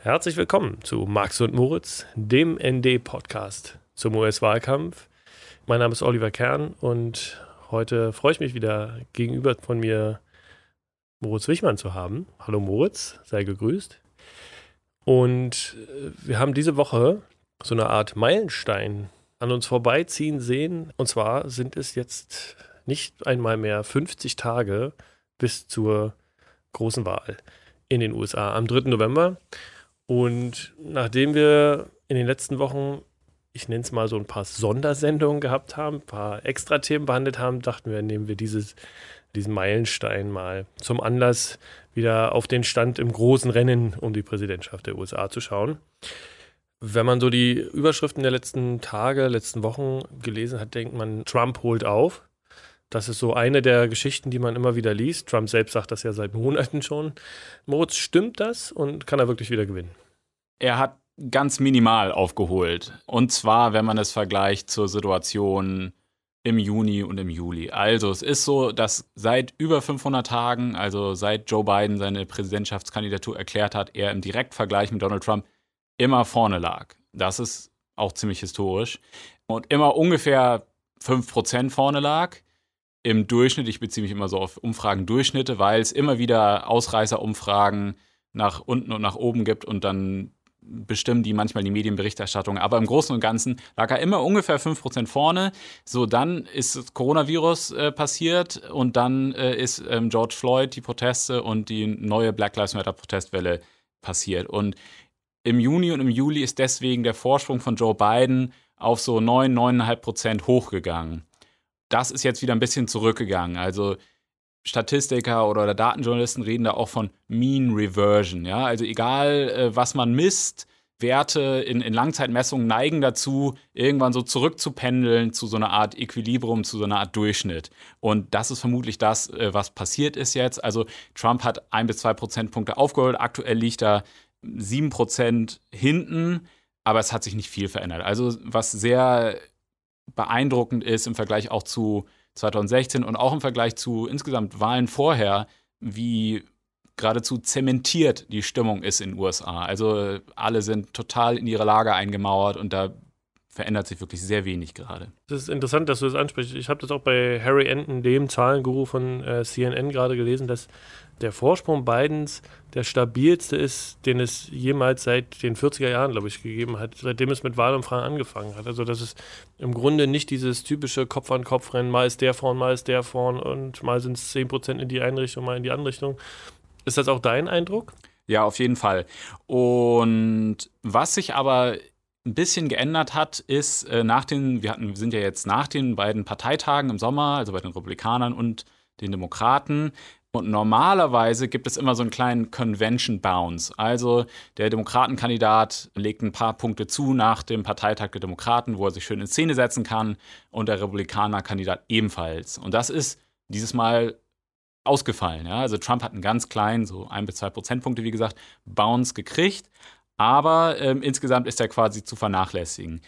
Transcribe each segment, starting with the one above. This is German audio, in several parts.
Herzlich willkommen zu Max und Moritz, dem ND-Podcast zum US-Wahlkampf. Mein Name ist Oliver Kern und heute freue ich mich wieder gegenüber von mir Moritz Wichmann zu haben. Hallo Moritz, sei gegrüßt. Und äh, wir haben diese Woche so eine Art Meilenstein an uns vorbeiziehen sehen. Und zwar sind es jetzt nicht einmal mehr 50 Tage bis zur großen Wahl in den USA am 3. November. Und nachdem wir in den letzten Wochen, ich nenne es mal so ein paar Sondersendungen gehabt haben, ein paar Extra-Themen behandelt haben, dachten wir, nehmen wir dieses, diesen Meilenstein mal zum Anlass, wieder auf den Stand im großen Rennen um die Präsidentschaft der USA zu schauen. Wenn man so die Überschriften der letzten Tage, letzten Wochen gelesen hat, denkt man, Trump holt auf. Das ist so eine der Geschichten, die man immer wieder liest. Trump selbst sagt das ja seit Monaten schon. Moritz, stimmt das und kann er wirklich wieder gewinnen? Er hat ganz minimal aufgeholt. Und zwar, wenn man es vergleicht zur Situation im Juni und im Juli. Also es ist so, dass seit über 500 Tagen, also seit Joe Biden seine Präsidentschaftskandidatur erklärt hat, er im Direktvergleich mit Donald Trump immer vorne lag. Das ist auch ziemlich historisch. Und immer ungefähr 5% vorne lag im Durchschnitt, ich beziehe mich immer so auf Umfragen-Durchschnitte, weil es immer wieder Ausreißerumfragen nach unten und nach oben gibt und dann bestimmen die manchmal die Medienberichterstattung. Aber im Großen und Ganzen lag er immer ungefähr 5% vorne. So, dann ist das Coronavirus äh, passiert und dann äh, ist ähm, George Floyd, die Proteste und die neue Black Lives Matter Protestwelle passiert. Und im Juni und im Juli ist deswegen der Vorsprung von Joe Biden auf so 9, 9,5% hochgegangen das ist jetzt wieder ein bisschen zurückgegangen. Also Statistiker oder Datenjournalisten reden da auch von Mean Reversion. Ja? Also egal, äh, was man misst, Werte in, in Langzeitmessungen neigen dazu, irgendwann so zurückzupendeln zu so einer Art Equilibrium, zu so einer Art Durchschnitt. Und das ist vermutlich das, äh, was passiert ist jetzt. Also Trump hat ein bis zwei Prozentpunkte aufgeholt. Aktuell liegt er sieben Prozent hinten, aber es hat sich nicht viel verändert. Also was sehr beeindruckend ist im Vergleich auch zu 2016 und auch im Vergleich zu insgesamt Wahlen vorher, wie geradezu zementiert die Stimmung ist in den USA. Also alle sind total in ihre Lager eingemauert und da verändert sich wirklich sehr wenig gerade. Das ist interessant, dass du das ansprichst. Ich habe das auch bei Harry Enton, dem Zahlenguru von äh, CNN, gerade gelesen, dass der Vorsprung Bidens der stabilste ist, den es jemals seit den 40er Jahren, glaube ich, gegeben hat, seitdem es mit Wahlumfragen angefangen hat. Also, dass es im Grunde nicht dieses typische Kopf-an-Kopf-Rennen, mal ist der vorn, mal ist der vorn und mal sind es 10% in die eine Richtung, mal in die andere Richtung. Ist das auch dein Eindruck? Ja, auf jeden Fall. Und was sich aber ein bisschen geändert hat, ist äh, nach den, wir hatten, sind ja jetzt nach den beiden Parteitagen im Sommer, also bei den Republikanern und den Demokraten. Und normalerweise gibt es immer so einen kleinen Convention Bounce. Also der Demokratenkandidat legt ein paar Punkte zu nach dem Parteitag der Demokraten, wo er sich schön in Szene setzen kann, und der Republikanerkandidat ebenfalls. Und das ist dieses Mal ausgefallen. Ja? Also Trump hat einen ganz kleinen, so ein bis zwei Prozentpunkte, wie gesagt, Bounce gekriegt. Aber ähm, insgesamt ist er quasi zu vernachlässigen.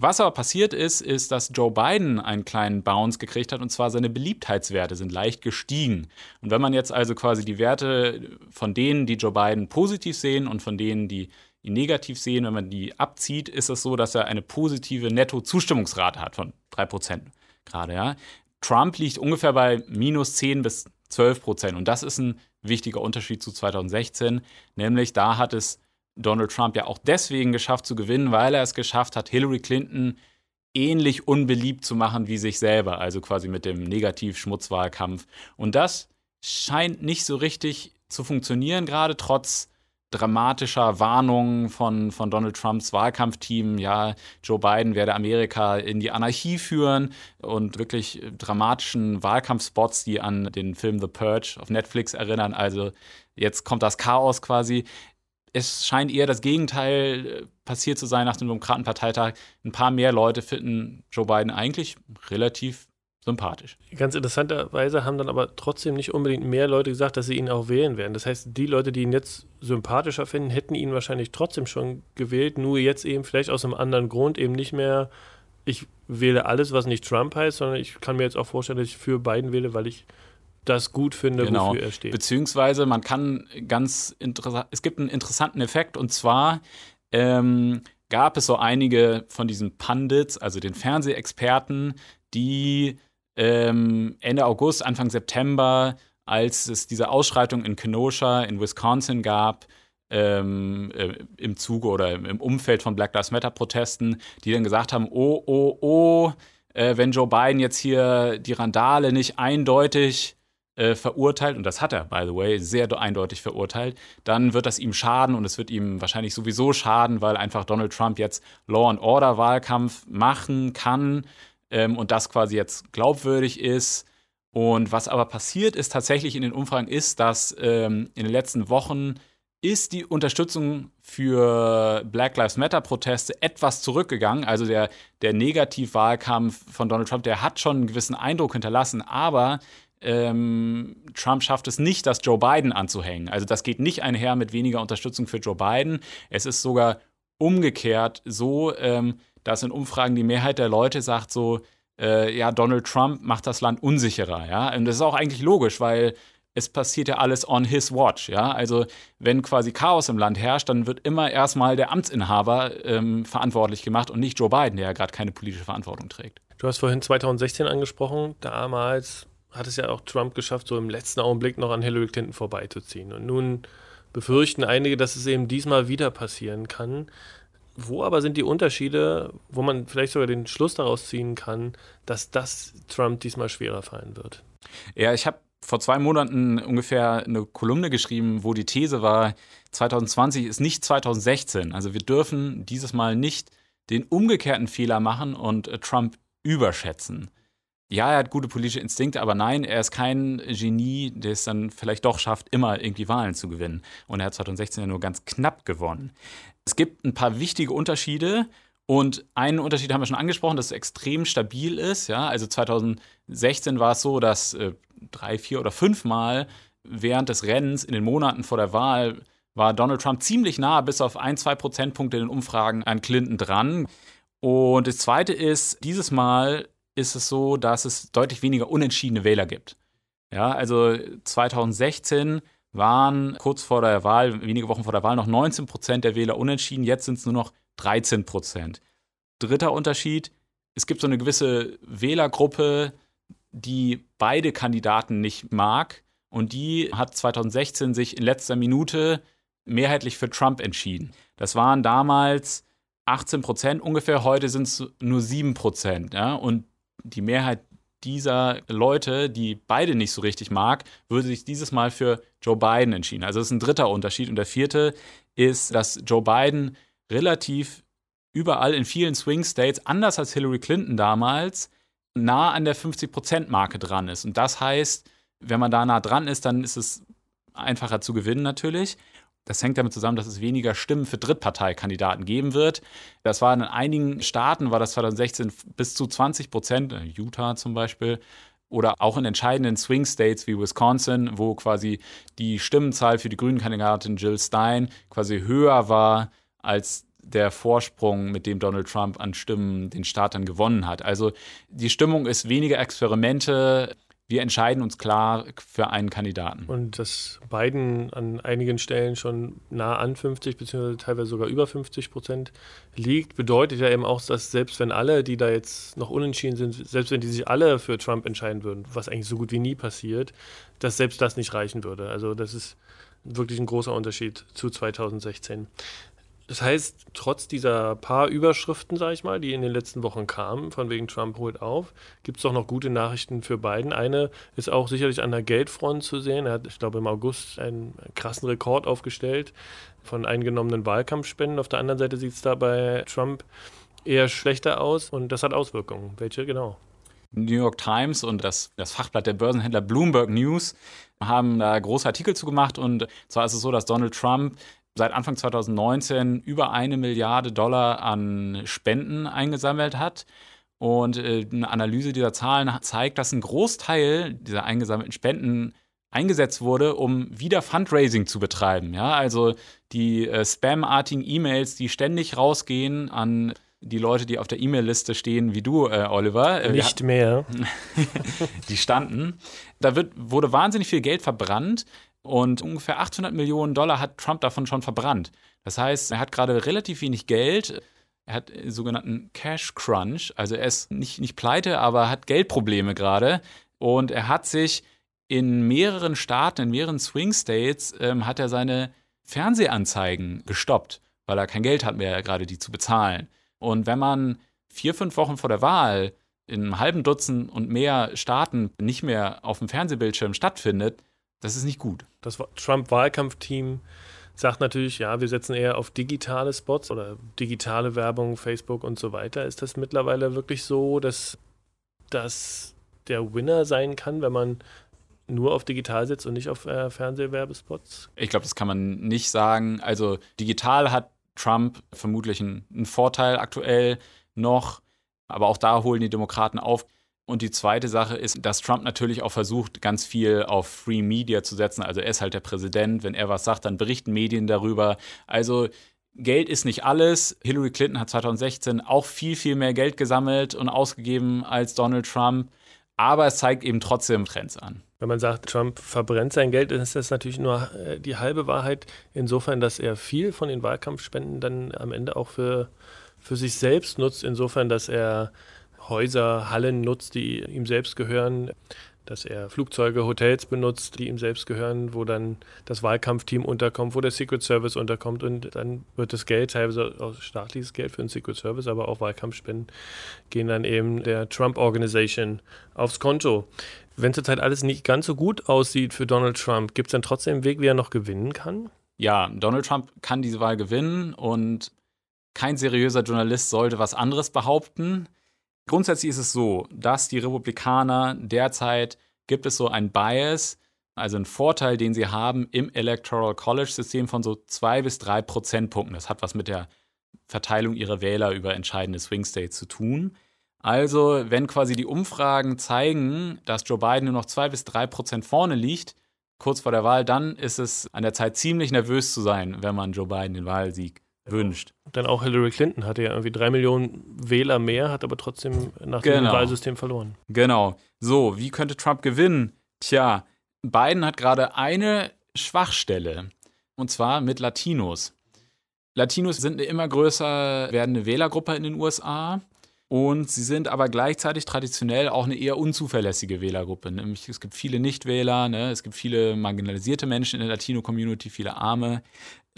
Was aber passiert ist, ist, dass Joe Biden einen kleinen Bounce gekriegt hat und zwar seine Beliebtheitswerte sind leicht gestiegen. Und wenn man jetzt also quasi die Werte von denen, die Joe Biden positiv sehen und von denen, die ihn negativ sehen, wenn man die abzieht, ist es so, dass er eine positive Netto-Zustimmungsrate hat von 3% gerade. Ja. Trump liegt ungefähr bei minus 10 bis 12 Prozent. Und das ist ein wichtiger Unterschied zu 2016, nämlich da hat es Donald Trump ja auch deswegen geschafft zu gewinnen, weil er es geschafft hat, Hillary Clinton ähnlich unbeliebt zu machen wie sich selber, also quasi mit dem Negativ-Schmutzwahlkampf. Und das scheint nicht so richtig zu funktionieren, gerade trotz dramatischer Warnungen von, von Donald Trumps Wahlkampfteam, ja, Joe Biden werde Amerika in die Anarchie führen und wirklich dramatischen Wahlkampfspots, die an den Film The Purge auf Netflix erinnern. Also jetzt kommt das Chaos quasi es scheint eher das Gegenteil äh, passiert zu sein nach dem Demokratenparteitag. Ein paar mehr Leute finden Joe Biden eigentlich relativ sympathisch. Ganz interessanterweise haben dann aber trotzdem nicht unbedingt mehr Leute gesagt, dass sie ihn auch wählen werden. Das heißt, die Leute, die ihn jetzt sympathischer finden, hätten ihn wahrscheinlich trotzdem schon gewählt, nur jetzt eben vielleicht aus einem anderen Grund eben nicht mehr, ich wähle alles, was nicht Trump heißt, sondern ich kann mir jetzt auch vorstellen, dass ich für Biden wähle, weil ich das gut finde, genau. wofür er steht. Beziehungsweise man kann ganz interessant, es gibt einen interessanten Effekt und zwar ähm, gab es so einige von diesen Pundits, also den Fernsehexperten, die ähm, Ende August, Anfang September, als es diese Ausschreitung in Kenosha in Wisconsin gab, ähm, äh, im Zuge oder im Umfeld von Black Lives Matter Protesten, die dann gesagt haben, oh, oh, oh, äh, wenn Joe Biden jetzt hier die Randale nicht eindeutig äh, verurteilt, und das hat er, by the way, sehr eindeutig verurteilt, dann wird das ihm schaden und es wird ihm wahrscheinlich sowieso schaden, weil einfach Donald Trump jetzt Law and Order Wahlkampf machen kann ähm, und das quasi jetzt glaubwürdig ist. Und was aber passiert ist tatsächlich in den Umfragen ist, dass ähm, in den letzten Wochen ist die Unterstützung für Black Lives Matter Proteste etwas zurückgegangen. Also der, der Negativwahlkampf von Donald Trump, der hat schon einen gewissen Eindruck hinterlassen, aber ähm, Trump schafft es nicht, das Joe Biden anzuhängen. Also das geht nicht einher mit weniger Unterstützung für Joe Biden. Es ist sogar umgekehrt so, ähm, dass in Umfragen die Mehrheit der Leute sagt so, äh, ja, Donald Trump macht das Land unsicherer, ja. Und das ist auch eigentlich logisch, weil es passiert ja alles on his watch, ja. Also wenn quasi Chaos im Land herrscht, dann wird immer erstmal der Amtsinhaber ähm, verantwortlich gemacht und nicht Joe Biden, der ja gerade keine politische Verantwortung trägt. Du hast vorhin 2016 angesprochen, damals hat es ja auch Trump geschafft, so im letzten Augenblick noch an Hillary Clinton vorbeizuziehen. Und nun befürchten einige, dass es eben diesmal wieder passieren kann. Wo aber sind die Unterschiede, wo man vielleicht sogar den Schluss daraus ziehen kann, dass das Trump diesmal schwerer fallen wird? Ja, ich habe vor zwei Monaten ungefähr eine Kolumne geschrieben, wo die These war, 2020 ist nicht 2016. Also wir dürfen dieses Mal nicht den umgekehrten Fehler machen und äh, Trump überschätzen. Ja, er hat gute politische Instinkte, aber nein, er ist kein Genie, der es dann vielleicht doch schafft, immer irgendwie Wahlen zu gewinnen. Und er hat 2016 ja nur ganz knapp gewonnen. Es gibt ein paar wichtige Unterschiede. Und einen Unterschied haben wir schon angesprochen, dass es extrem stabil ist. Ja? Also 2016 war es so, dass äh, drei, vier oder fünfmal während des Rennens in den Monaten vor der Wahl war Donald Trump ziemlich nah, bis auf ein, zwei Prozentpunkte in den Umfragen an Clinton dran. Und das Zweite ist, dieses Mal ist es so, dass es deutlich weniger unentschiedene Wähler gibt. Ja, also 2016 waren kurz vor der Wahl, wenige Wochen vor der Wahl, noch 19 Prozent der Wähler unentschieden. Jetzt sind es nur noch 13 Prozent. Dritter Unterschied: Es gibt so eine gewisse Wählergruppe, die beide Kandidaten nicht mag. Und die hat 2016 sich in letzter Minute mehrheitlich für Trump entschieden. Das waren damals 18 Prozent ungefähr, heute sind es nur 7 Prozent. Ja? Und die Mehrheit dieser Leute, die beide nicht so richtig mag, würde sich dieses Mal für Joe Biden entschieden. Also das ist ein dritter Unterschied. Und der vierte ist, dass Joe Biden relativ überall in vielen Swing States, anders als Hillary Clinton damals, nah an der 50%-Marke dran ist. Und das heißt, wenn man da nah dran ist, dann ist es einfacher zu gewinnen natürlich. Das hängt damit zusammen, dass es weniger Stimmen für Drittparteikandidaten geben wird. Das war in einigen Staaten, war das 2016 bis zu 20 Prozent, äh, Utah zum Beispiel, oder auch in entscheidenden Swing States wie Wisconsin, wo quasi die Stimmenzahl für die grünen Kandidatin Jill Stein quasi höher war als der Vorsprung, mit dem Donald Trump an Stimmen den Staat dann gewonnen hat. Also die Stimmung ist weniger Experimente, wir entscheiden uns klar für einen Kandidaten. Und dass Biden an einigen Stellen schon nah an 50 beziehungsweise teilweise sogar über 50 Prozent liegt, bedeutet ja eben auch, dass selbst wenn alle, die da jetzt noch unentschieden sind, selbst wenn die sich alle für Trump entscheiden würden, was eigentlich so gut wie nie passiert, dass selbst das nicht reichen würde. Also das ist wirklich ein großer Unterschied zu 2016. Das heißt, trotz dieser paar Überschriften, sage ich mal, die in den letzten Wochen kamen, von wegen Trump holt auf, gibt es doch noch gute Nachrichten für Biden. Eine ist auch sicherlich an der Geldfront zu sehen. Er hat, ich glaube, im August einen krassen Rekord aufgestellt von eingenommenen Wahlkampfspenden. Auf der anderen Seite sieht es da bei Trump eher schlechter aus und das hat Auswirkungen. Welche genau? New York Times und das, das Fachblatt der Börsenhändler Bloomberg News haben da große Artikel zugemacht und zwar ist es so, dass Donald Trump seit Anfang 2019 über eine Milliarde Dollar an Spenden eingesammelt hat. Und äh, eine Analyse dieser Zahlen zeigt, dass ein Großteil dieser eingesammelten Spenden eingesetzt wurde, um wieder Fundraising zu betreiben. Ja, also die äh, Spam-artigen E-Mails, die ständig rausgehen an die Leute, die auf der E-Mail-Liste stehen, wie du, äh, Oliver. Äh, Nicht mehr. die standen. Da wird, wurde wahnsinnig viel Geld verbrannt und ungefähr 800 Millionen Dollar hat Trump davon schon verbrannt. Das heißt, er hat gerade relativ wenig Geld. Er hat sogenannten Cash Crunch, also er ist nicht, nicht pleite, aber hat Geldprobleme gerade. Und er hat sich in mehreren Staaten, in mehreren Swing States, ähm, hat er seine Fernsehanzeigen gestoppt, weil er kein Geld hat mehr, gerade die zu bezahlen. Und wenn man vier, fünf Wochen vor der Wahl in einem halben Dutzend und mehr Staaten nicht mehr auf dem Fernsehbildschirm stattfindet, das ist nicht gut. Das Trump-Wahlkampfteam sagt natürlich, ja, wir setzen eher auf digitale Spots oder digitale Werbung, Facebook und so weiter. Ist das mittlerweile wirklich so, dass das der Winner sein kann, wenn man nur auf digital setzt und nicht auf äh, Fernsehwerbespots? Ich glaube, das kann man nicht sagen. Also digital hat Trump vermutlich einen, einen Vorteil aktuell noch, aber auch da holen die Demokraten auf. Und die zweite Sache ist, dass Trump natürlich auch versucht, ganz viel auf Free Media zu setzen. Also er ist halt der Präsident. Wenn er was sagt, dann berichten Medien darüber. Also Geld ist nicht alles. Hillary Clinton hat 2016 auch viel, viel mehr Geld gesammelt und ausgegeben als Donald Trump. Aber es zeigt eben trotzdem Trends an. Wenn man sagt, Trump verbrennt sein Geld, dann ist das natürlich nur äh, die halbe Wahrheit. Insofern, dass er viel von den Wahlkampfspenden dann am Ende auch für, für sich selbst nutzt. Insofern, dass er Häuser, Hallen nutzt, die ihm selbst gehören, dass er Flugzeuge, Hotels benutzt, die ihm selbst gehören, wo dann das Wahlkampfteam unterkommt, wo der Secret Service unterkommt und dann wird das Geld, teilweise auch staatliches Geld für den Secret Service, aber auch Wahlkampfspenden, gehen dann eben der Trump Organization aufs Konto. Wenn zurzeit alles nicht ganz so gut aussieht für Donald Trump, gibt es dann trotzdem einen Weg, wie er noch gewinnen kann? Ja, Donald Trump kann diese Wahl gewinnen und kein seriöser Journalist sollte was anderes behaupten. Grundsätzlich ist es so, dass die Republikaner derzeit gibt es so ein Bias, also einen Vorteil, den sie haben im Electoral College-System von so zwei bis drei Prozentpunkten. Das hat was mit der Verteilung ihrer Wähler über entscheidende Swing States zu tun. Also, wenn quasi die Umfragen zeigen, dass Joe Biden nur noch zwei bis drei Prozent vorne liegt, kurz vor der Wahl, dann ist es an der Zeit ziemlich nervös zu sein, wenn man Joe Biden den Wahlsieg wünscht. Dann auch Hillary Clinton hatte ja irgendwie drei Millionen Wähler mehr, hat aber trotzdem nach dem genau. Wahlsystem verloren. Genau. So, wie könnte Trump gewinnen? Tja, Biden hat gerade eine Schwachstelle. Und zwar mit Latinos. Latinos sind eine immer größer werdende Wählergruppe in den USA. Und sie sind aber gleichzeitig traditionell auch eine eher unzuverlässige Wählergruppe. Nämlich es gibt viele Nichtwähler, ne? es gibt viele marginalisierte Menschen in der Latino-Community, viele Arme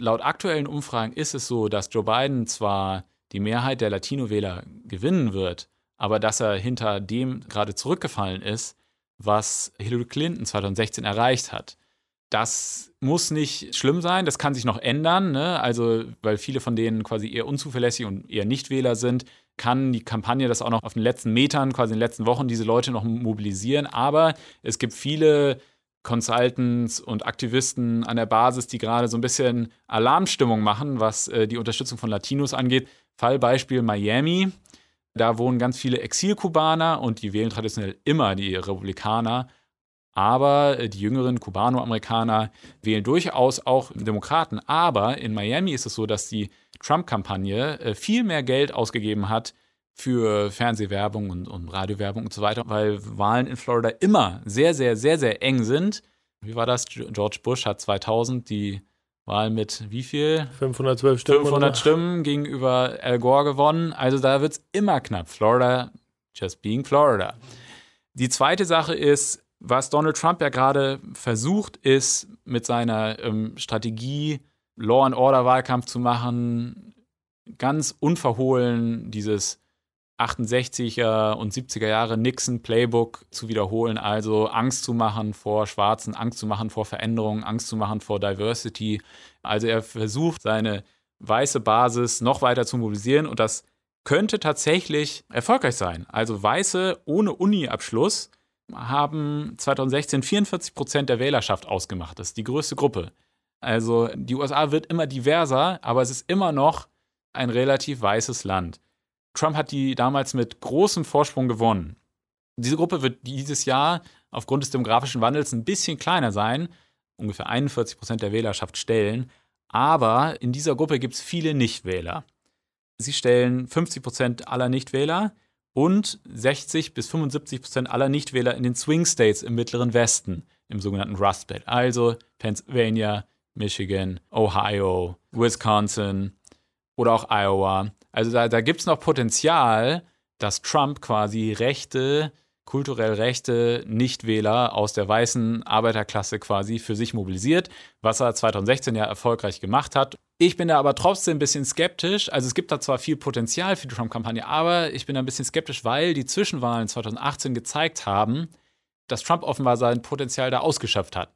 laut aktuellen Umfragen ist es so, dass Joe Biden zwar die Mehrheit der Latino-Wähler gewinnen wird, aber dass er hinter dem gerade zurückgefallen ist, was Hillary Clinton 2016 erreicht hat. Das muss nicht schlimm sein, das kann sich noch ändern. Ne? Also, weil viele von denen quasi eher unzuverlässig und eher Nichtwähler sind, kann die Kampagne das auch noch auf den letzten Metern, quasi in den letzten Wochen, diese Leute noch mobilisieren. Aber es gibt viele Consultants und Aktivisten an der Basis, die gerade so ein bisschen Alarmstimmung machen, was äh, die Unterstützung von Latinos angeht. Fallbeispiel Miami. Da wohnen ganz viele Exilkubaner und die wählen traditionell immer die Republikaner. Aber äh, die jüngeren Kubano-Amerikaner wählen durchaus auch Demokraten. Aber in Miami ist es so, dass die Trump-Kampagne äh, viel mehr Geld ausgegeben hat für Fernsehwerbung und, und Radiowerbung und so weiter, weil Wahlen in Florida immer sehr, sehr, sehr, sehr eng sind. Wie war das? George Bush hat 2000 die Wahl mit wie viel? 512 Stimmen. 500 Stimmen gegenüber Al Gore gewonnen. Also da wird es immer knapp. Florida, just being Florida. Die zweite Sache ist, was Donald Trump ja gerade versucht, ist mit seiner ähm, Strategie, Law and Order Wahlkampf zu machen, ganz unverhohlen dieses 68er und 70er Jahre Nixon Playbook zu wiederholen, also Angst zu machen vor Schwarzen, Angst zu machen vor Veränderungen, Angst zu machen vor Diversity. Also er versucht seine weiße Basis noch weiter zu mobilisieren und das könnte tatsächlich erfolgreich sein. Also Weiße ohne Uni-Abschluss haben 2016 44 Prozent der Wählerschaft ausgemacht. Das ist die größte Gruppe. Also die USA wird immer diverser, aber es ist immer noch ein relativ weißes Land. Trump hat die damals mit großem Vorsprung gewonnen. Diese Gruppe wird dieses Jahr aufgrund des demografischen Wandels ein bisschen kleiner sein, ungefähr 41 Prozent der Wählerschaft stellen. Aber in dieser Gruppe gibt es viele Nichtwähler. sie stellen 50 Prozent aller Nichtwähler und 60 bis 75 Prozent aller Nichtwähler in den Swing States im mittleren Westen, im sogenannten Rust Belt. Also Pennsylvania, Michigan, Ohio, Wisconsin oder auch Iowa. Also da, da gibt es noch Potenzial, dass Trump quasi rechte, kulturell rechte Nichtwähler aus der weißen Arbeiterklasse quasi für sich mobilisiert, was er 2016 ja erfolgreich gemacht hat. Ich bin da aber trotzdem ein bisschen skeptisch. Also es gibt da zwar viel Potenzial für die Trump-Kampagne, aber ich bin da ein bisschen skeptisch, weil die Zwischenwahlen 2018 gezeigt haben, dass Trump offenbar sein Potenzial da ausgeschöpft hat.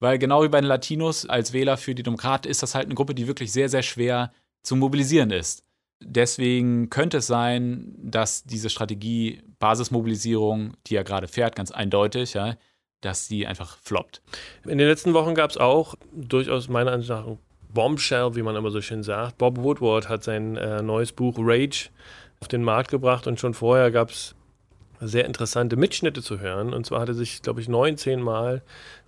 Weil genau wie bei den Latinos als Wähler für die Demokraten ist das halt eine Gruppe, die wirklich sehr, sehr schwer zu mobilisieren ist. Deswegen könnte es sein, dass diese Strategie Basismobilisierung, die er gerade fährt, ganz eindeutig, ja, dass die einfach floppt. In den letzten Wochen gab es auch durchaus meiner Ansicht nach Bombshell, wie man immer so schön sagt. Bob Woodward hat sein äh, neues Buch Rage auf den Markt gebracht und schon vorher gab es sehr interessante Mitschnitte zu hören. Und zwar hat er sich, glaube ich, 19 Mal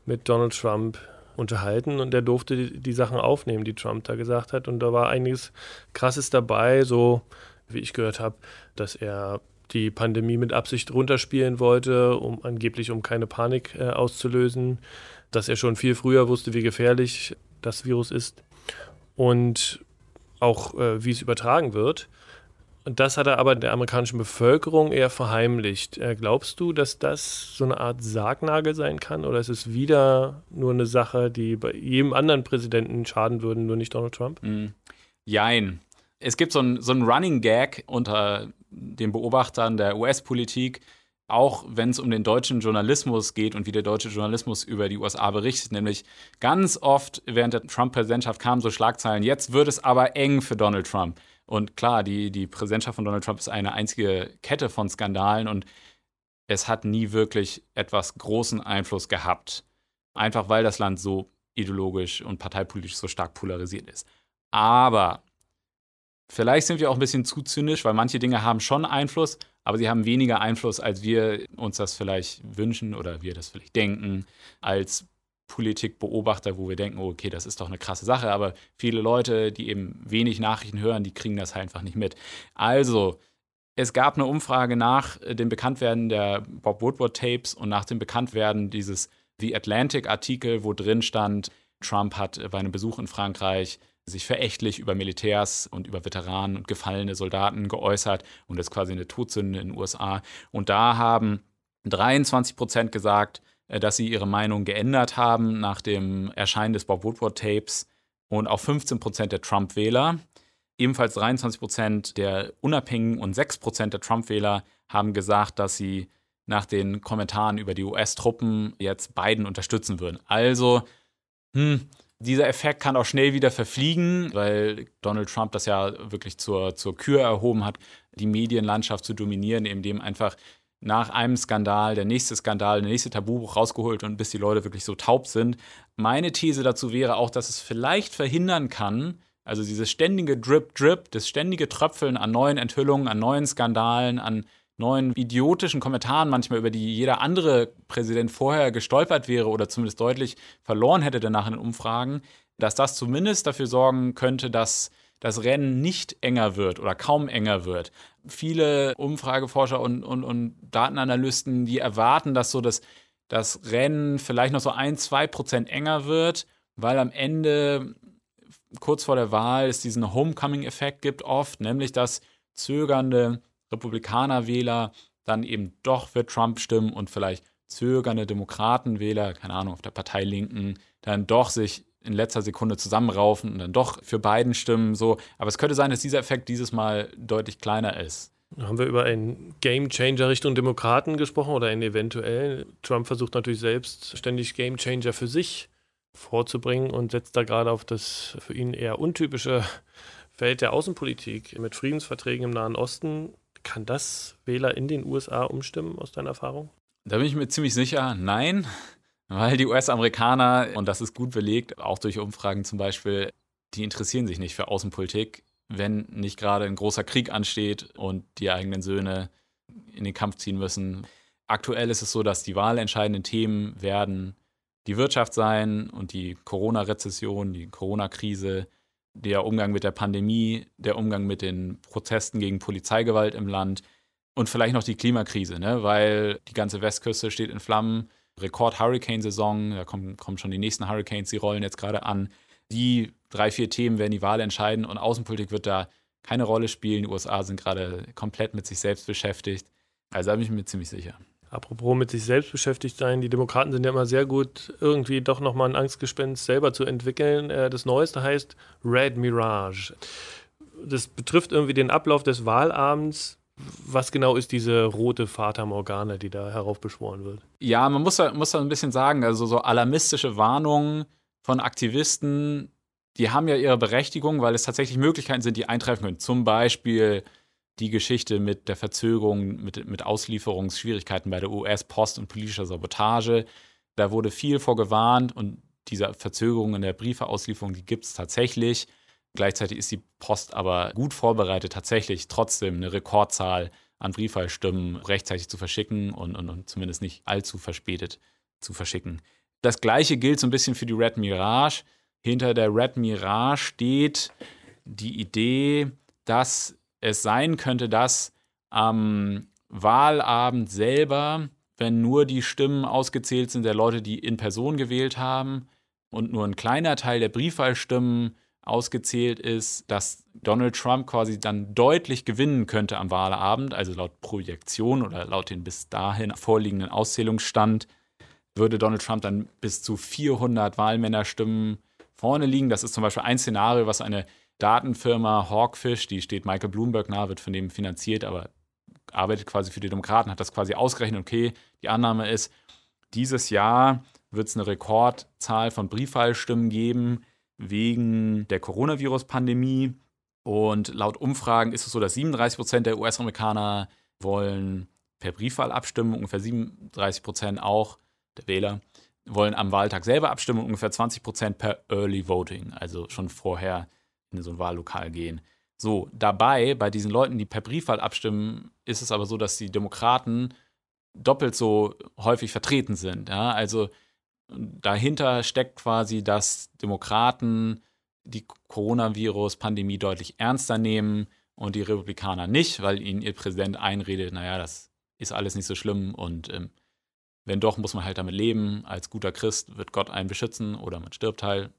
mit Donald Trump unterhalten und er durfte die, die, Sachen aufnehmen, die Trump da gesagt hat. Und da war einiges Krasses dabei, so wie ich gehört habe, dass er die Pandemie mit Absicht runterspielen wollte, um angeblich um keine Panik äh, auszulösen, dass er schon viel früher wusste, wie gefährlich das Virus ist und auch äh, wie es übertragen wird. Und das hat er aber der amerikanischen Bevölkerung eher verheimlicht. Äh, glaubst du, dass das so eine Art Sargnagel sein kann? Oder ist es wieder nur eine Sache, die bei jedem anderen Präsidenten schaden würde, nur nicht Donald Trump? Mm, jein. Es gibt so einen so Running Gag unter den Beobachtern der US-Politik, auch wenn es um den deutschen Journalismus geht und wie der deutsche Journalismus über die USA berichtet, nämlich ganz oft während der Trump-Präsidentschaft kamen so Schlagzeilen, jetzt wird es aber eng für Donald Trump. Und klar, die, die Präsidentschaft von Donald Trump ist eine einzige Kette von Skandalen und es hat nie wirklich etwas großen Einfluss gehabt. Einfach weil das Land so ideologisch und parteipolitisch so stark polarisiert ist. Aber vielleicht sind wir auch ein bisschen zu zynisch, weil manche Dinge haben schon Einfluss, aber sie haben weniger Einfluss, als wir uns das vielleicht wünschen oder wir das vielleicht denken, als Politikbeobachter, wo wir denken, oh, okay, das ist doch eine krasse Sache, aber viele Leute, die eben wenig Nachrichten hören, die kriegen das halt einfach nicht mit. Also, es gab eine Umfrage nach dem Bekanntwerden der Bob Woodward Tapes und nach dem Bekanntwerden dieses The Atlantic Artikel, wo drin stand, Trump hat bei einem Besuch in Frankreich sich verächtlich über Militärs und über Veteranen und gefallene Soldaten geäußert und das ist quasi eine Todsünde in den USA. Und da haben 23 Prozent gesagt, äh, dass sie ihre Meinung geändert haben nach dem Erscheinen des Bob Woodward-Tapes und auch 15 Prozent der Trump-Wähler. Ebenfalls 23 Prozent der Unabhängigen und 6 Prozent der Trump-Wähler haben gesagt, dass sie nach den Kommentaren über die US-Truppen jetzt Biden unterstützen würden. Also, hm, dieser Effekt kann auch schnell wieder verfliegen, weil Donald Trump das ja wirklich zur, zur Kür erhoben hat, die Medienlandschaft zu dominieren, indem einfach nach einem Skandal, der nächste Skandal, der nächste Tabubuch rausgeholt und bis die Leute wirklich so taub sind. Meine These dazu wäre auch, dass es vielleicht verhindern kann, also dieses ständige Drip-Drip, das ständige Tröpfeln an neuen Enthüllungen, an neuen Skandalen, an neuen idiotischen Kommentaren manchmal, über die jeder andere Präsident vorher gestolpert wäre oder zumindest deutlich verloren hätte danach in den Umfragen, dass das zumindest dafür sorgen könnte, dass das Rennen nicht enger wird oder kaum enger wird. Viele Umfrageforscher und, und, und Datenanalysten, die erwarten, dass so das, das Rennen vielleicht noch so ein, zwei Prozent enger wird, weil am Ende kurz vor der Wahl es diesen Homecoming-Effekt gibt oft, nämlich dass zögernde Republikanerwähler dann eben doch für Trump stimmen und vielleicht zögernde Demokratenwähler, keine Ahnung, auf der Partei Linken, dann doch sich in letzter Sekunde zusammenraufen und dann doch für beiden stimmen. So. Aber es könnte sein, dass dieser Effekt dieses Mal deutlich kleiner ist. Haben wir über einen Game Changer Richtung Demokraten gesprochen oder einen eventuell? Trump versucht natürlich selbst ständig Game Changer für sich vorzubringen und setzt da gerade auf das für ihn eher untypische Feld der Außenpolitik mit Friedensverträgen im Nahen Osten. Kann das Wähler in den USA umstimmen aus deiner Erfahrung? Da bin ich mir ziemlich sicher, nein. Weil die US-Amerikaner, und das ist gut belegt, auch durch Umfragen zum Beispiel, die interessieren sich nicht für Außenpolitik, wenn nicht gerade ein großer Krieg ansteht und die eigenen Söhne in den Kampf ziehen müssen. Aktuell ist es so, dass die wahlentscheidenden Themen werden die Wirtschaft sein und die Corona-Rezession, die Corona-Krise, der Umgang mit der Pandemie, der Umgang mit den Protesten gegen Polizeigewalt im Land und vielleicht noch die Klimakrise, ne? weil die ganze Westküste steht in Flammen. Rekord-Hurricane-Saison, da kommen, kommen schon die nächsten Hurricanes, die rollen jetzt gerade an. Die drei, vier Themen werden die Wahl entscheiden und Außenpolitik wird da keine Rolle spielen. Die USA sind gerade komplett mit sich selbst beschäftigt. Also da bin ich mir ziemlich sicher. Apropos mit sich selbst beschäftigt sein, die Demokraten sind ja immer sehr gut, irgendwie doch nochmal ein Angstgespenst selber zu entwickeln. Äh, das Neueste heißt Red Mirage. Das betrifft irgendwie den Ablauf des Wahlabends. Was genau ist diese rote Fata Morgana, die da heraufbeschworen wird? Ja, man muss da, muss da ein bisschen sagen, also so alarmistische Warnungen von Aktivisten, die haben ja ihre Berechtigung, weil es tatsächlich Möglichkeiten sind, die eintreffen können. Zum Beispiel die Geschichte mit der Verzögerung, mit, mit Auslieferungsschwierigkeiten bei der US-Post und politischer Sabotage. Da wurde viel vorgewarnt und diese Verzögerung in der Briefeauslieferung, die gibt es tatsächlich. Gleichzeitig ist die Post aber gut vorbereitet, tatsächlich trotzdem eine Rekordzahl an Briefwahlstimmen rechtzeitig zu verschicken und, und, und zumindest nicht allzu verspätet zu verschicken. Das gleiche gilt so ein bisschen für die Red Mirage. Hinter der Red Mirage steht die Idee, dass es sein könnte, dass am Wahlabend selber, wenn nur die Stimmen ausgezählt sind der Leute, die in Person gewählt haben und nur ein kleiner Teil der Briefwahlstimmen ausgezählt ist, dass Donald Trump quasi dann deutlich gewinnen könnte am Wahlabend, also laut Projektion oder laut den bis dahin vorliegenden Auszählungsstand, würde Donald Trump dann bis zu 400 Wahlmännerstimmen vorne liegen. Das ist zum Beispiel ein Szenario, was eine Datenfirma Hawkfish, die steht Michael Bloomberg nahe, wird von dem finanziert, aber arbeitet quasi für die Demokraten, hat das quasi ausgerechnet. Okay, die Annahme ist, dieses Jahr wird es eine Rekordzahl von Briefwahlstimmen geben wegen der Coronavirus-Pandemie. Und laut Umfragen ist es so, dass 37 Prozent der US-Amerikaner wollen per Briefwahl abstimmen, ungefähr 37 Prozent auch der Wähler wollen am Wahltag selber abstimmen und ungefähr 20 Prozent per Early Voting, also schon vorher in so ein Wahllokal gehen. So, dabei, bei diesen Leuten, die per Briefwahl abstimmen, ist es aber so, dass die Demokraten doppelt so häufig vertreten sind. Ja? Also dahinter steckt quasi, dass Demokraten die Coronavirus-Pandemie deutlich ernster nehmen und die Republikaner nicht, weil ihnen ihr Präsident einredet, naja, das ist alles nicht so schlimm und ähm, wenn doch, muss man halt damit leben. Als guter Christ wird Gott einen beschützen oder man stirbt halt.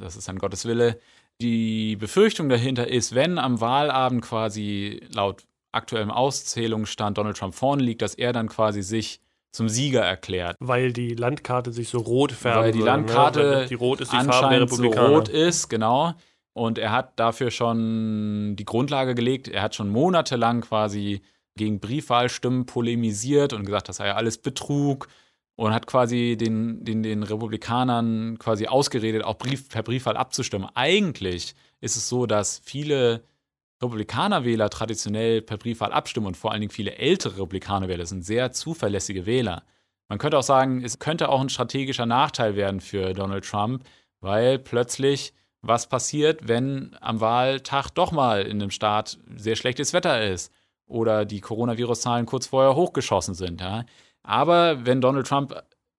Das ist dann Gottes Wille die Befürchtung dahinter ist, wenn am Wahlabend quasi laut aktuellem Auszählungsstand Donald Trump vorne liegt, dass er dann quasi sich zum Sieger erklärt. Weil die Landkarte sich so rot färbt. Weil die ne? Landkarte ne? die rot ist die Farbe der Republikaner. so rot ist, genau. Und er hat dafür schon die Grundlage gelegt. Er hat schon monatelang quasi gegen Briefwahlstimmen polemisiert und gesagt, das sei ja alles Betrug und hat quasi den, den, den Republikanern quasi ausgeredet, auch Brief, per Briefwahl abzustimmen. Eigentlich ist es so, dass viele Republikanerwähler traditionell per Briefwahl abstimmen und vor allen Dingen viele ältere Republikanerwähler sind sehr zuverlässige Wähler. Man könnte auch sagen, es könnte auch ein strategischer Nachteil werden für Donald Trump, weil plötzlich was passiert, wenn am Wahltag doch mal in einem Staat sehr schlechtes Wetter ist oder die Coronavirus-Zahlen kurz vorher hochgeschossen sind. Ja? Aber wenn Donald Trump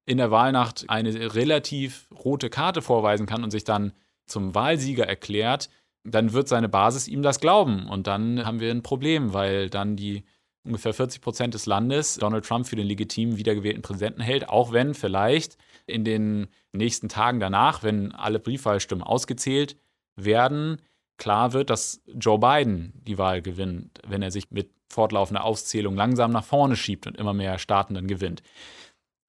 in der Wahlnacht eine relativ rote Karte vorweisen kann und sich dann zum Wahlsieger erklärt, dann wird seine Basis ihm das glauben. Und dann haben wir ein Problem, weil dann die ungefähr 40 Prozent des Landes Donald Trump für den legitimen wiedergewählten Präsidenten hält, auch wenn vielleicht in den nächsten Tagen danach, wenn alle Briefwahlstimmen ausgezählt werden, klar wird, dass Joe Biden die Wahl gewinnt, wenn er sich mit fortlaufender Auszählung langsam nach vorne schiebt und immer mehr Staaten dann gewinnt.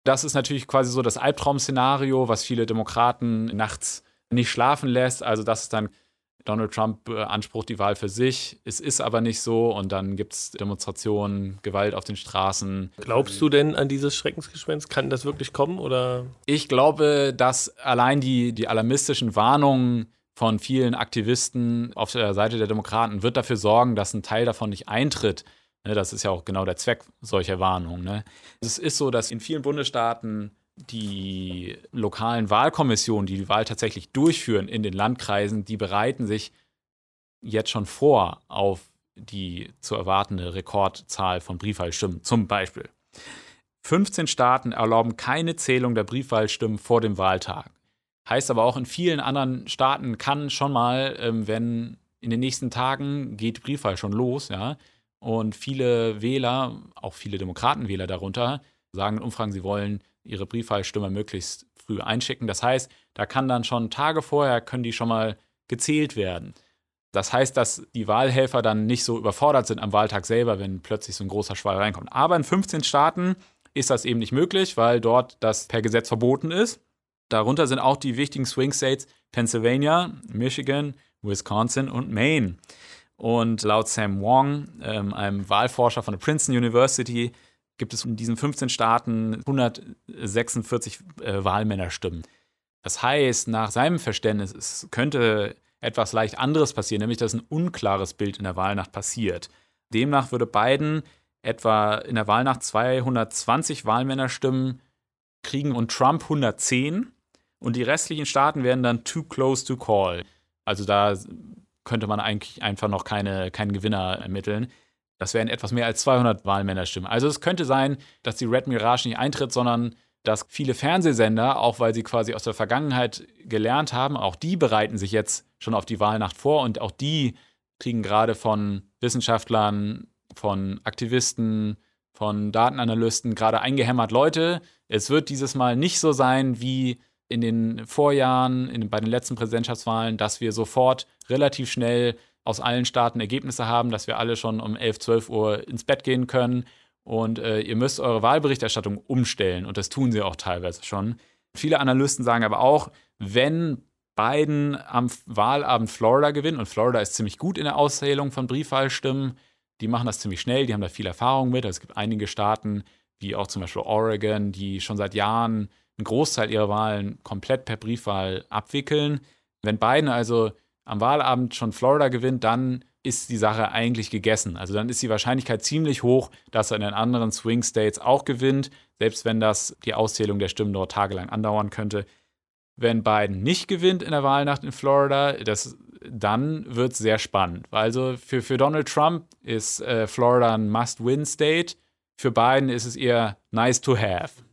Das ist natürlich quasi so das Albtraum-Szenario, was viele Demokraten nachts nicht schlafen lässt. Also, das ist dann Donald Trump beansprucht die Wahl für sich. Es ist aber nicht so und dann gibt es Demonstrationen, Gewalt auf den Straßen. Glaubst du denn an dieses Schreckensgespenst? Kann das wirklich kommen oder? Ich glaube, dass allein die, die alarmistischen Warnungen von vielen Aktivisten auf der Seite der Demokraten wird dafür sorgen, dass ein Teil davon nicht eintritt. Ne, das ist ja auch genau der Zweck solcher Warnungen. Ne? Es ist so, dass in vielen Bundesstaaten die lokalen Wahlkommissionen, die die Wahl tatsächlich durchführen in den Landkreisen, die bereiten sich jetzt schon vor auf die zu erwartende Rekordzahl von Briefwahlstimmen. Zum Beispiel 15 Staaten erlauben keine Zählung der Briefwahlstimmen vor dem Wahltag. Heißt aber auch, in vielen anderen Staaten kann schon mal, ähm, wenn in den nächsten Tagen geht Briefwahl schon los, ja. Und viele Wähler, auch viele Demokratenwähler darunter, sagen in Umfragen, sie wollen ihre Briefwahlstimme möglichst früh einschicken. Das heißt, da kann dann schon Tage vorher, können die schon mal gezählt werden. Das heißt, dass die Wahlhelfer dann nicht so überfordert sind am Wahltag selber, wenn plötzlich so ein großer Schwall reinkommt. Aber in 15 Staaten ist das eben nicht möglich, weil dort das per Gesetz verboten ist. Darunter sind auch die wichtigen Swing States Pennsylvania, Michigan, Wisconsin und Maine. Und laut Sam Wong, ähm, einem Wahlforscher von der Princeton University, gibt es in diesen 15 Staaten 146 äh, Wahlmännerstimmen. Das heißt, nach seinem Verständnis, es könnte etwas leicht anderes passieren, nämlich dass ein unklares Bild in der Wahlnacht passiert. Demnach würde Biden etwa in der Wahlnacht 220 Wahlmännerstimmen kriegen und Trump 110 und die restlichen Staaten wären dann too close to call. Also da könnte man eigentlich einfach noch keine, keinen Gewinner ermitteln. Das wären etwas mehr als 200 Wahlmännerstimmen. Also es könnte sein, dass die Red Mirage nicht eintritt, sondern dass viele Fernsehsender, auch weil sie quasi aus der Vergangenheit gelernt haben, auch die bereiten sich jetzt schon auf die Wahlnacht vor und auch die kriegen gerade von Wissenschaftlern, von Aktivisten, von Datenanalysten gerade eingehämmert, Leute, es wird dieses Mal nicht so sein wie in den Vorjahren, in, bei den letzten Präsidentschaftswahlen, dass wir sofort relativ schnell aus allen Staaten Ergebnisse haben, dass wir alle schon um 11, 12 Uhr ins Bett gehen können. Und äh, ihr müsst eure Wahlberichterstattung umstellen. Und das tun sie auch teilweise schon. Viele Analysten sagen aber auch, wenn Biden am Wahlabend Florida gewinnt, und Florida ist ziemlich gut in der Auszählung von Briefwahlstimmen, die machen das ziemlich schnell, die haben da viel Erfahrung mit. Also es gibt einige Staaten, wie auch zum Beispiel Oregon, die schon seit Jahren einen Großteil ihrer Wahlen komplett per Briefwahl abwickeln. Wenn Biden also am Wahlabend schon Florida gewinnt, dann ist die Sache eigentlich gegessen. Also dann ist die Wahrscheinlichkeit ziemlich hoch, dass er in den anderen Swing States auch gewinnt, selbst wenn das die Auszählung der Stimmen dort tagelang andauern könnte. Wenn Biden nicht gewinnt in der Wahlnacht in Florida, das, dann wird es sehr spannend. Also für, für Donald Trump ist äh, Florida ein Must-Win-State. Für Biden ist es eher nice to have.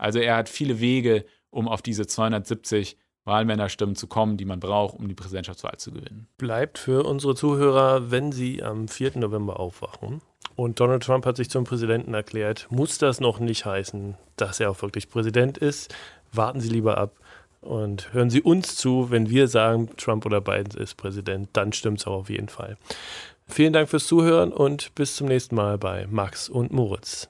Also er hat viele Wege, um auf diese 270 Wahlmännerstimmen zu kommen, die man braucht, um die Präsidentschaftswahl zu gewinnen. Bleibt für unsere Zuhörer, wenn sie am 4. November aufwachen und Donald Trump hat sich zum Präsidenten erklärt, muss das noch nicht heißen, dass er auch wirklich Präsident ist. Warten Sie lieber ab und hören Sie uns zu, wenn wir sagen, Trump oder Biden ist Präsident, dann stimmt es auch auf jeden Fall. Vielen Dank fürs Zuhören und bis zum nächsten Mal bei Max und Moritz.